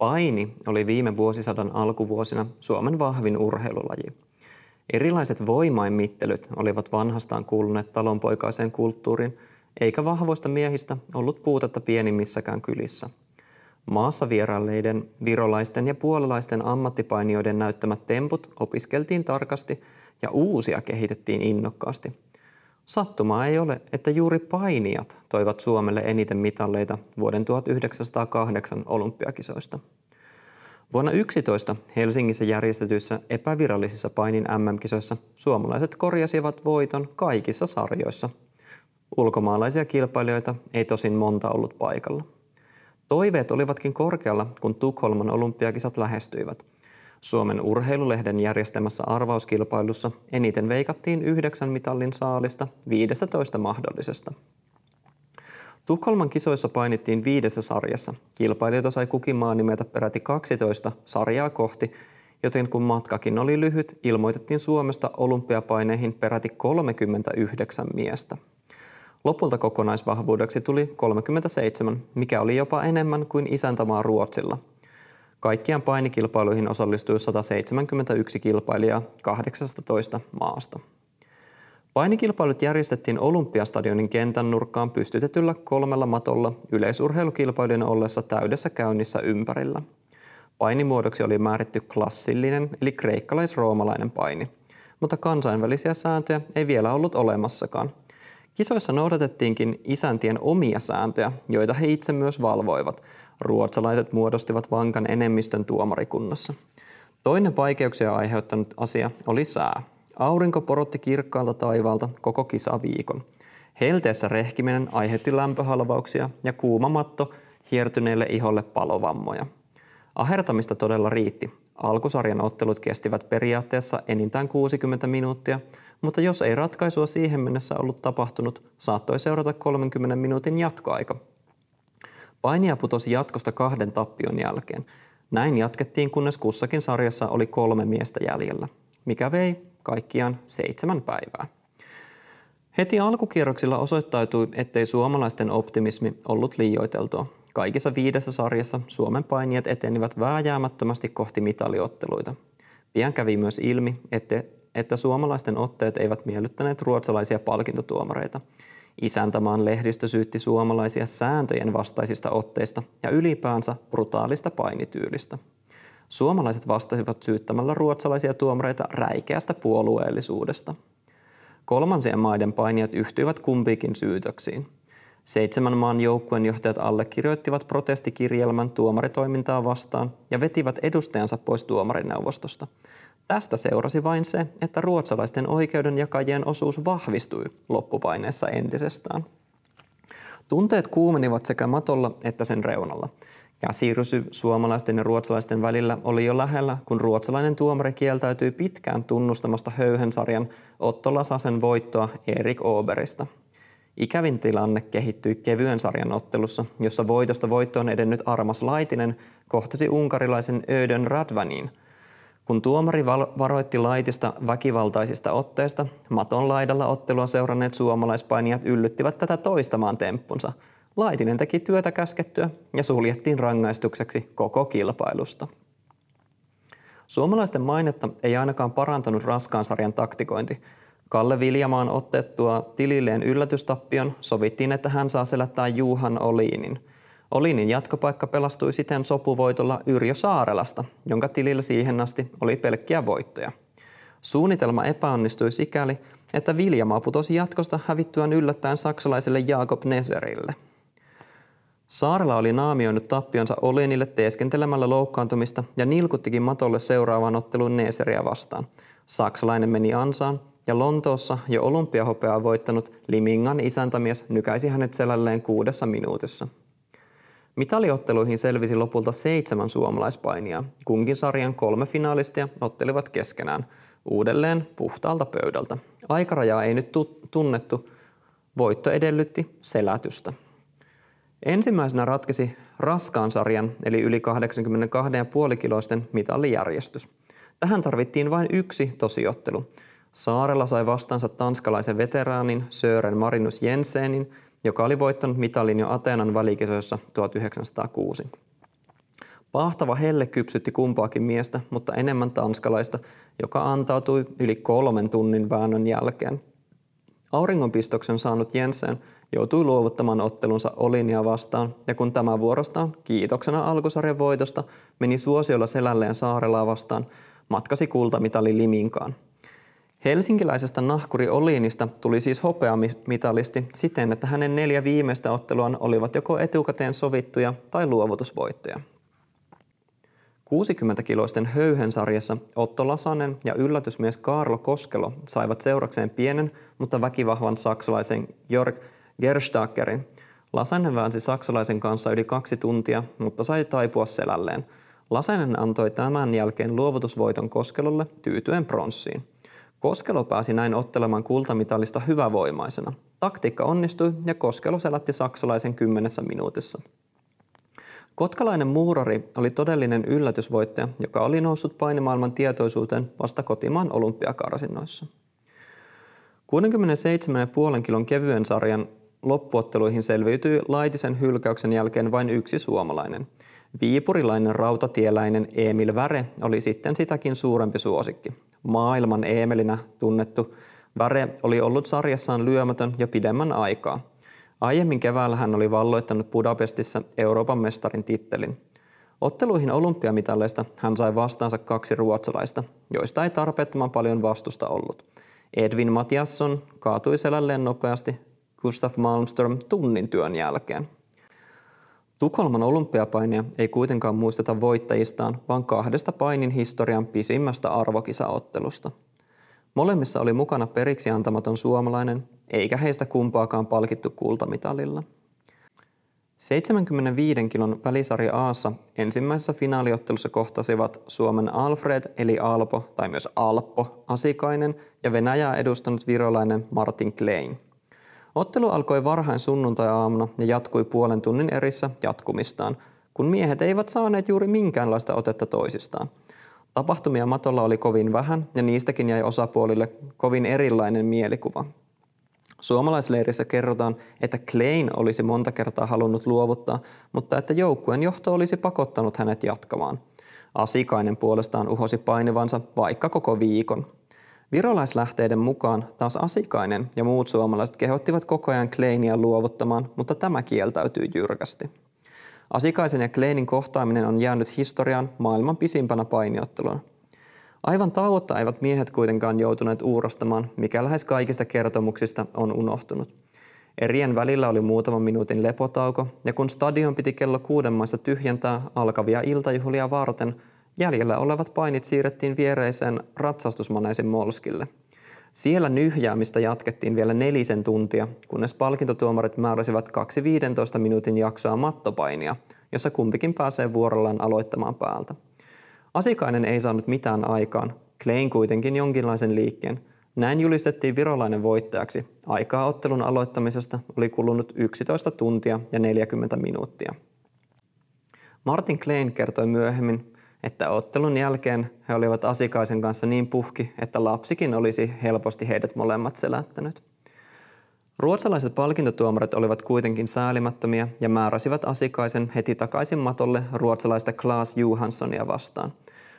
Paini oli viime vuosisadan alkuvuosina Suomen vahvin urheilulaji. Erilaiset voimaimittellyt olivat vanhastaan kuuluneet talonpoikaiseen kulttuuriin, eikä vahvoista miehistä ollut puutetta pienimmissäkään kylissä. Maassa vierailleiden virolaisten ja puolalaisten ammattipainijoiden näyttämät temput opiskeltiin tarkasti ja uusia kehitettiin innokkaasti. Sattumaa ei ole, että juuri painijat toivat Suomelle eniten mitalleita vuoden 1908 olympiakisoista. Vuonna 11 Helsingissä järjestetyissä epävirallisissa painin MM-kisoissa suomalaiset korjasivat voiton kaikissa sarjoissa. Ulkomaalaisia kilpailijoita ei tosin monta ollut paikalla. Toiveet olivatkin korkealla, kun Tukholman olympiakisat lähestyivät. Suomen urheilulehden järjestämässä arvauskilpailussa eniten veikattiin yhdeksän mitallin saalista 15 mahdollisesta. Tukholman kisoissa painittiin viidessä sarjassa. Kilpailijoita sai kukin maa nimetä peräti 12 sarjaa kohti, joten kun matkakin oli lyhyt, ilmoitettiin Suomesta olympiapaineihin peräti 39 miestä. Lopulta kokonaisvahvuudeksi tuli 37, mikä oli jopa enemmän kuin isäntämaa Ruotsilla. Kaikkiaan painikilpailuihin osallistui 171 kilpailijaa 18 maasta. Painikilpailut järjestettiin Olympiastadionin kentän nurkkaan pystytetyllä kolmella matolla yleisurheilukilpailujen ollessa täydessä käynnissä ympärillä. Painimuodoksi oli määritty klassillinen eli kreikkalais-roomalainen paini, mutta kansainvälisiä sääntöjä ei vielä ollut olemassakaan. Kisoissa noudatettiinkin isäntien omia sääntöjä, joita he itse myös valvoivat. Ruotsalaiset muodostivat vankan enemmistön tuomarikunnassa. Toinen vaikeuksia aiheuttanut asia oli sää. Aurinko porotti kirkkaalta taivaalta koko kisaviikon. Helteessä rehkiminen aiheutti lämpöhalvauksia ja kuuma matto hiertyneelle iholle palovammoja. Ahertamista todella riitti. Alkusarjan ottelut kestivät periaatteessa enintään 60 minuuttia, mutta jos ei ratkaisua siihen mennessä ollut tapahtunut, saattoi seurata 30 minuutin jatkoaika. Painia putosi jatkosta kahden tappion jälkeen. Näin jatkettiin, kunnes kussakin sarjassa oli kolme miestä jäljellä, mikä vei kaikkiaan seitsemän päivää. Heti alkukierroksilla osoittautui, ettei suomalaisten optimismi ollut liioiteltua. Kaikissa viidessä sarjassa Suomen painijat etenivät vääjäämättömästi kohti mitaliotteluita. Pian kävi myös ilmi, että, että suomalaisten otteet eivät miellyttäneet ruotsalaisia palkintotuomareita. Isäntämaan lehdistö syytti suomalaisia sääntöjen vastaisista otteista ja ylipäänsä brutaalista painityylistä. Suomalaiset vastasivat syyttämällä ruotsalaisia tuomareita räikeästä puolueellisuudesta. Kolmansien maiden painijat yhtyivät kumpiikin syytöksiin. Seitsemän maan joukkueenjohtajat allekirjoittivat protestikirjelmän tuomaritoimintaa vastaan ja vetivät edustajansa pois tuomarineuvostosta. Tästä seurasi vain se, että ruotsalaisten oikeudenjakajien osuus vahvistui loppupaineessa entisestään. Tunteet kuumenivat sekä matolla että sen reunalla – Käsirysy suomalaisten ja ruotsalaisten välillä oli jo lähellä, kun ruotsalainen tuomari kieltäytyi pitkään tunnustamasta höyhensarjan Otto Lasasen voittoa Erik Oberista. Ikävin tilanne kehittyi kevyen sarjan ottelussa, jossa voitosta voittoon edennyt Armas Laitinen kohtasi unkarilaisen Ödön Radvanin. Kun tuomari varoitti Laitista väkivaltaisista otteista, maton laidalla ottelua seuranneet suomalaispainijat yllyttivät tätä toistamaan temppunsa – Laitinen teki työtä käskettyä ja suljettiin rangaistukseksi koko kilpailusta. Suomalaisten mainetta ei ainakaan parantanut raskaan sarjan taktikointi. Kalle Viljamaan otettua tililleen yllätystappion sovittiin, että hän saa selättää Juhan Oliinin. Oliinin jatkopaikka pelastui siten sopuvoitolla Yrjö Saarelasta, jonka tilillä siihen asti oli pelkkiä voittoja. Suunnitelma epäonnistui sikäli, että Viljamaa putosi jatkosta hävittyään yllättäen saksalaiselle Jakob Neserille – Saarela oli naamioinut tappionsa Olinille teeskentelemällä loukkaantumista ja nilkuttikin matolle seuraavaan otteluun Neeseriä vastaan. Saksalainen meni ansaan ja Lontoossa jo olympiahopeaa voittanut Limingan isäntämies nykäisi hänet selälleen kuudessa minuutissa. Mitaliotteluihin selvisi lopulta seitsemän suomalaispainijaa. Kunkin sarjan kolme finaalistia ottelivat keskenään uudelleen puhtaalta pöydältä. Aikarajaa ei nyt tunnettu. Voitto edellytti selätystä. Ensimmäisenä ratkesi raskaan sarjan eli yli 82,5 kiloisten mitallijärjestys. Tähän tarvittiin vain yksi tosiottelu. Saarella sai vastaansa tanskalaisen veteraanin Sören Marinus Jensenin, joka oli voittanut mitalin jo Ateenan välikisoissa 1906. Pahtava helle kypsytti kumpaakin miestä, mutta enemmän tanskalaista, joka antautui yli kolmen tunnin väännön jälkeen. Auringonpistoksen saanut Jensen joutui luovuttamaan ottelunsa Olinia vastaan, ja kun tämä vuorostaan, kiitoksena alkusarjan voitosta, meni suosiolla selälleen Saarelaa vastaan, matkasi kultamitali Liminkaan. Helsinkiläisestä nahkuri Oliinista tuli siis hopeamitalisti siten, että hänen neljä viimeistä otteluaan olivat joko etukäteen sovittuja tai luovutusvoittoja. 60-kiloisten höyhensarjassa Otto Lasanen ja yllätysmies Karlo Koskelo saivat seurakseen pienen, mutta väkivahvan saksalaisen Jörg Gerstakkerin. Lasanen väänsi saksalaisen kanssa yli kaksi tuntia, mutta sai taipua selälleen. Lasanen antoi tämän jälkeen luovutusvoiton Koskelolle tyytyen pronssiin. Koskelo pääsi näin ottelemaan kultamitalista hyvävoimaisena. Taktiikka onnistui ja Koskelo selätti saksalaisen kymmenessä minuutissa. Kotkalainen muurari oli todellinen yllätysvoittaja, joka oli noussut painimaailman tietoisuuteen vasta kotimaan olympiakarsinnoissa. 67,5 kilon kevyen sarjan loppuotteluihin selviytyi Laitisen hylkäyksen jälkeen vain yksi suomalainen. Viipurilainen rautatieläinen Emil Väre oli sitten sitäkin suurempi suosikki. Maailman Emelinä tunnettu Väre oli ollut sarjassaan lyömätön jo pidemmän aikaa. Aiemmin keväällä hän oli valloittanut Budapestissa Euroopan mestarin tittelin. Otteluihin olympiamitalleista hän sai vastaansa kaksi ruotsalaista, joista ei tarpeettoman paljon vastusta ollut. Edvin Matiasson kaatui selälleen nopeasti Gustav Malmström tunnin työn jälkeen. Tukholman olympiapainia ei kuitenkaan muisteta voittajistaan, vaan kahdesta painin historian pisimmästä arvokisaottelusta. Molemmissa oli mukana periksi antamaton suomalainen, eikä heistä kumpaakaan palkittu kultamitalilla. 75 kilon välisarja Aassa ensimmäisessä finaaliottelussa kohtasivat Suomen Alfred eli Alpo tai myös Alppo Asikainen ja Venäjää edustanut virolainen Martin Klein. Ottelu alkoi varhain sunnuntai-aamuna ja jatkui puolen tunnin erissä jatkumistaan, kun miehet eivät saaneet juuri minkäänlaista otetta toisistaan – Tapahtumia matolla oli kovin vähän ja niistäkin jäi osapuolille kovin erilainen mielikuva. Suomalaisleirissä kerrotaan, että Klein olisi monta kertaa halunnut luovuttaa, mutta että joukkueen johto olisi pakottanut hänet jatkamaan. Asikainen puolestaan uhosi painivansa vaikka koko viikon. Virolaislähteiden mukaan taas Asikainen ja muut suomalaiset kehottivat koko ajan Kleinia luovuttamaan, mutta tämä kieltäytyi jyrkästi. Asikaisen ja Kleinin kohtaaminen on jäänyt historiaan maailman pisimpänä painiotteluna. Aivan tauotta eivät miehet kuitenkaan joutuneet uurastamaan, mikä lähes kaikista kertomuksista on unohtunut. Erien välillä oli muutaman minuutin lepotauko, ja kun stadion piti kello kuuden maissa tyhjentää alkavia iltajuhlia varten, jäljellä olevat painit siirrettiin viereiseen ratsastusmaneisin Molskille – siellä nyhjäämistä jatkettiin vielä nelisen tuntia, kunnes palkintotuomarit määräsivät kaksi 15 minuutin jaksoa mattopainia, jossa kumpikin pääsee vuorollaan aloittamaan päältä. Asikainen ei saanut mitään aikaan, Klein kuitenkin jonkinlaisen liikkeen. Näin julistettiin virolainen voittajaksi. Aikaa ottelun aloittamisesta oli kulunut 11 tuntia ja 40 minuuttia. Martin Klein kertoi myöhemmin, että ottelun jälkeen he olivat Asikaisen kanssa niin puhki, että lapsikin olisi helposti heidät molemmat selättänyt. Ruotsalaiset palkintotuomarit olivat kuitenkin säälimättömiä ja määräsivät Asikaisen heti takaisin matolle ruotsalaista Klaas Johanssonia vastaan.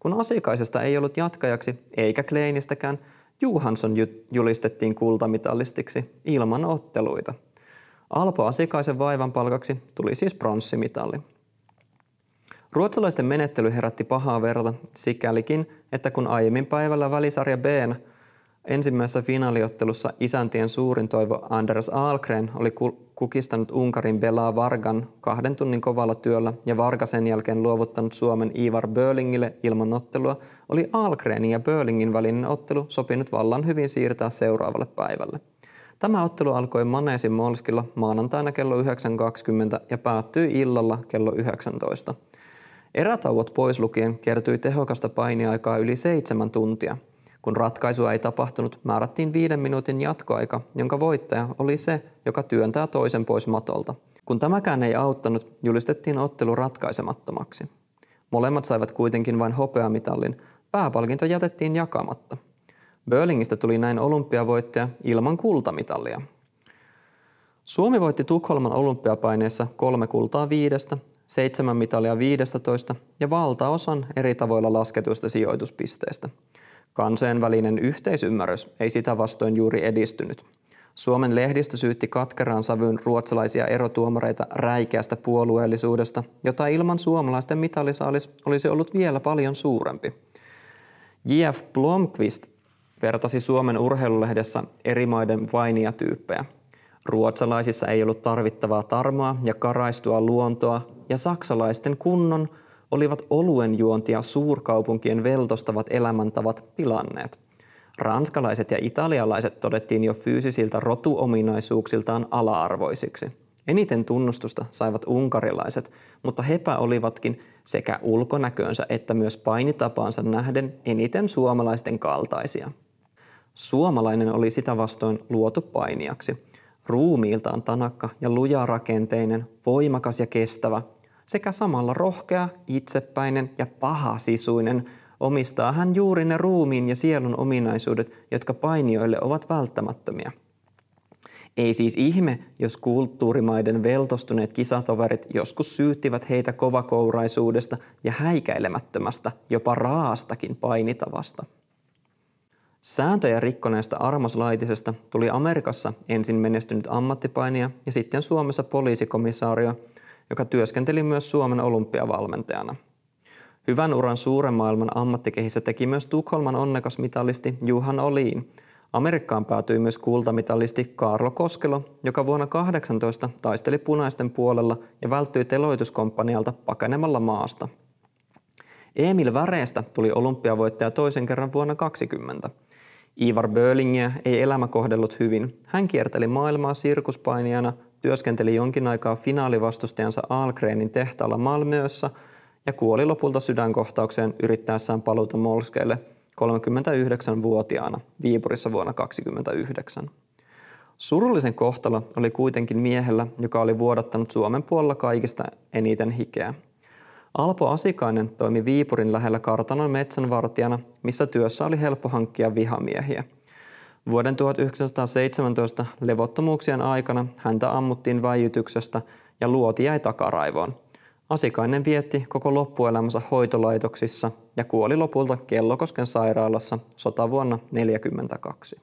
Kun Asikaisesta ei ollut jatkajaksi eikä Kleinistäkään, Johansson julistettiin kultamitallistiksi ilman otteluita. Alpo Asikaisen vaivan palkaksi tuli siis pronssimitali. Ruotsalaisten menettely herätti pahaa verta sikälikin, että kun aiemmin päivällä välisarja B ensimmäisessä finaaliottelussa isäntien suurin toivo Anders Ahlgren oli kukistanut Unkarin Bela Vargan kahden tunnin kovalla työllä ja Varga sen jälkeen luovuttanut Suomen Ivar Börlingille ilman ottelua, oli Ahlgrenin ja Börlingin välinen ottelu sopinut vallan hyvin siirtää seuraavalle päivälle. Tämä ottelu alkoi Maneesin Molskilla maanantaina kello 9.20 ja päättyi illalla kello 19. Erätauot pois lukien kertyi tehokasta painiaikaa yli seitsemän tuntia. Kun ratkaisua ei tapahtunut, määrättiin viiden minuutin jatkoaika, jonka voittaja oli se, joka työntää toisen pois matolta. Kun tämäkään ei auttanut, julistettiin ottelu ratkaisemattomaksi. Molemmat saivat kuitenkin vain hopeamitallin. Pääpalkinto jätettiin jakamatta. Börlingistä tuli näin olympiavoittaja ilman kultamitalia. Suomi voitti Tukholman olympiapaineessa kolme kultaa viidestä seitsemän mitalia 15 ja valtaosan eri tavoilla lasketuista sijoituspisteistä. Kansojen välinen yhteisymmärrys ei sitä vastoin juuri edistynyt. Suomen lehdistö syytti katkeraan sävyyn ruotsalaisia erotuomareita räikeästä puolueellisuudesta, jota ilman suomalaisten mitalisaalis olisi ollut vielä paljon suurempi. J.F. Blomqvist vertasi Suomen urheilulehdessä eri maiden vainijatyyppejä. Ruotsalaisissa ei ollut tarvittavaa tarmoa ja karaistua luontoa, ja saksalaisten kunnon olivat oluen juontia suurkaupunkien veltostavat elämäntavat pilanneet. Ranskalaiset ja italialaiset todettiin jo fyysisiltä rotuominaisuuksiltaan ala-arvoisiksi. Eniten tunnustusta saivat unkarilaiset, mutta hepä olivatkin sekä ulkonäköönsä että myös painitapaansa nähden eniten suomalaisten kaltaisia. Suomalainen oli sitä vastoin luotu painiaksi. Ruumiiltaan tanakka ja lujarakenteinen, voimakas ja kestävä, sekä samalla rohkea, itsepäinen ja pahasisuinen, omistaa hän juuri ne ruumiin ja sielun ominaisuudet, jotka painijoille ovat välttämättömiä. Ei siis ihme, jos kulttuurimaiden veltostuneet kisatoverit joskus syyttivät heitä kovakouraisuudesta ja häikäilemättömästä, jopa raastakin painitavasta. Sääntöjä rikkoneesta Armas Laitisesta tuli Amerikassa ensin menestynyt ammattipainija ja sitten Suomessa poliisikomissaario, joka työskenteli myös Suomen olympiavalmentajana. Hyvän uran suuren maailman ammattikehissä teki myös Tukholman onnekas mitalisti Juhan Oliin. Amerikkaan päätyi myös kultamitalisti Karlo Koskelo, joka vuonna 18 taisteli punaisten puolella ja välttyi teloituskomppanialta pakenemalla maasta. Emil Väreestä tuli olympiavoittaja toisen kerran vuonna 20. Ivar Bölingiä ei elämä kohdellut hyvin. Hän kierteli maailmaa sirkuspainijana, työskenteli jonkin aikaa finaalivastustajansa Algrenin tehtaalla Malmössä ja kuoli lopulta sydänkohtaukseen yrittäessään paluuta Molskeille 39-vuotiaana Viipurissa vuonna 1929. Surullisen kohtalo oli kuitenkin miehellä, joka oli vuodattanut Suomen puolella kaikista eniten hikeä. Alpo Asikainen toimi Viipurin lähellä kartanon metsänvartijana, missä työssä oli helppo hankkia vihamiehiä. Vuoden 1917 levottomuuksien aikana häntä ammuttiin väijytyksestä ja luoti jäi takaraivoon. Asikainen vietti koko loppuelämänsä hoitolaitoksissa ja kuoli lopulta Kellokosken sairaalassa sotavuonna 1942.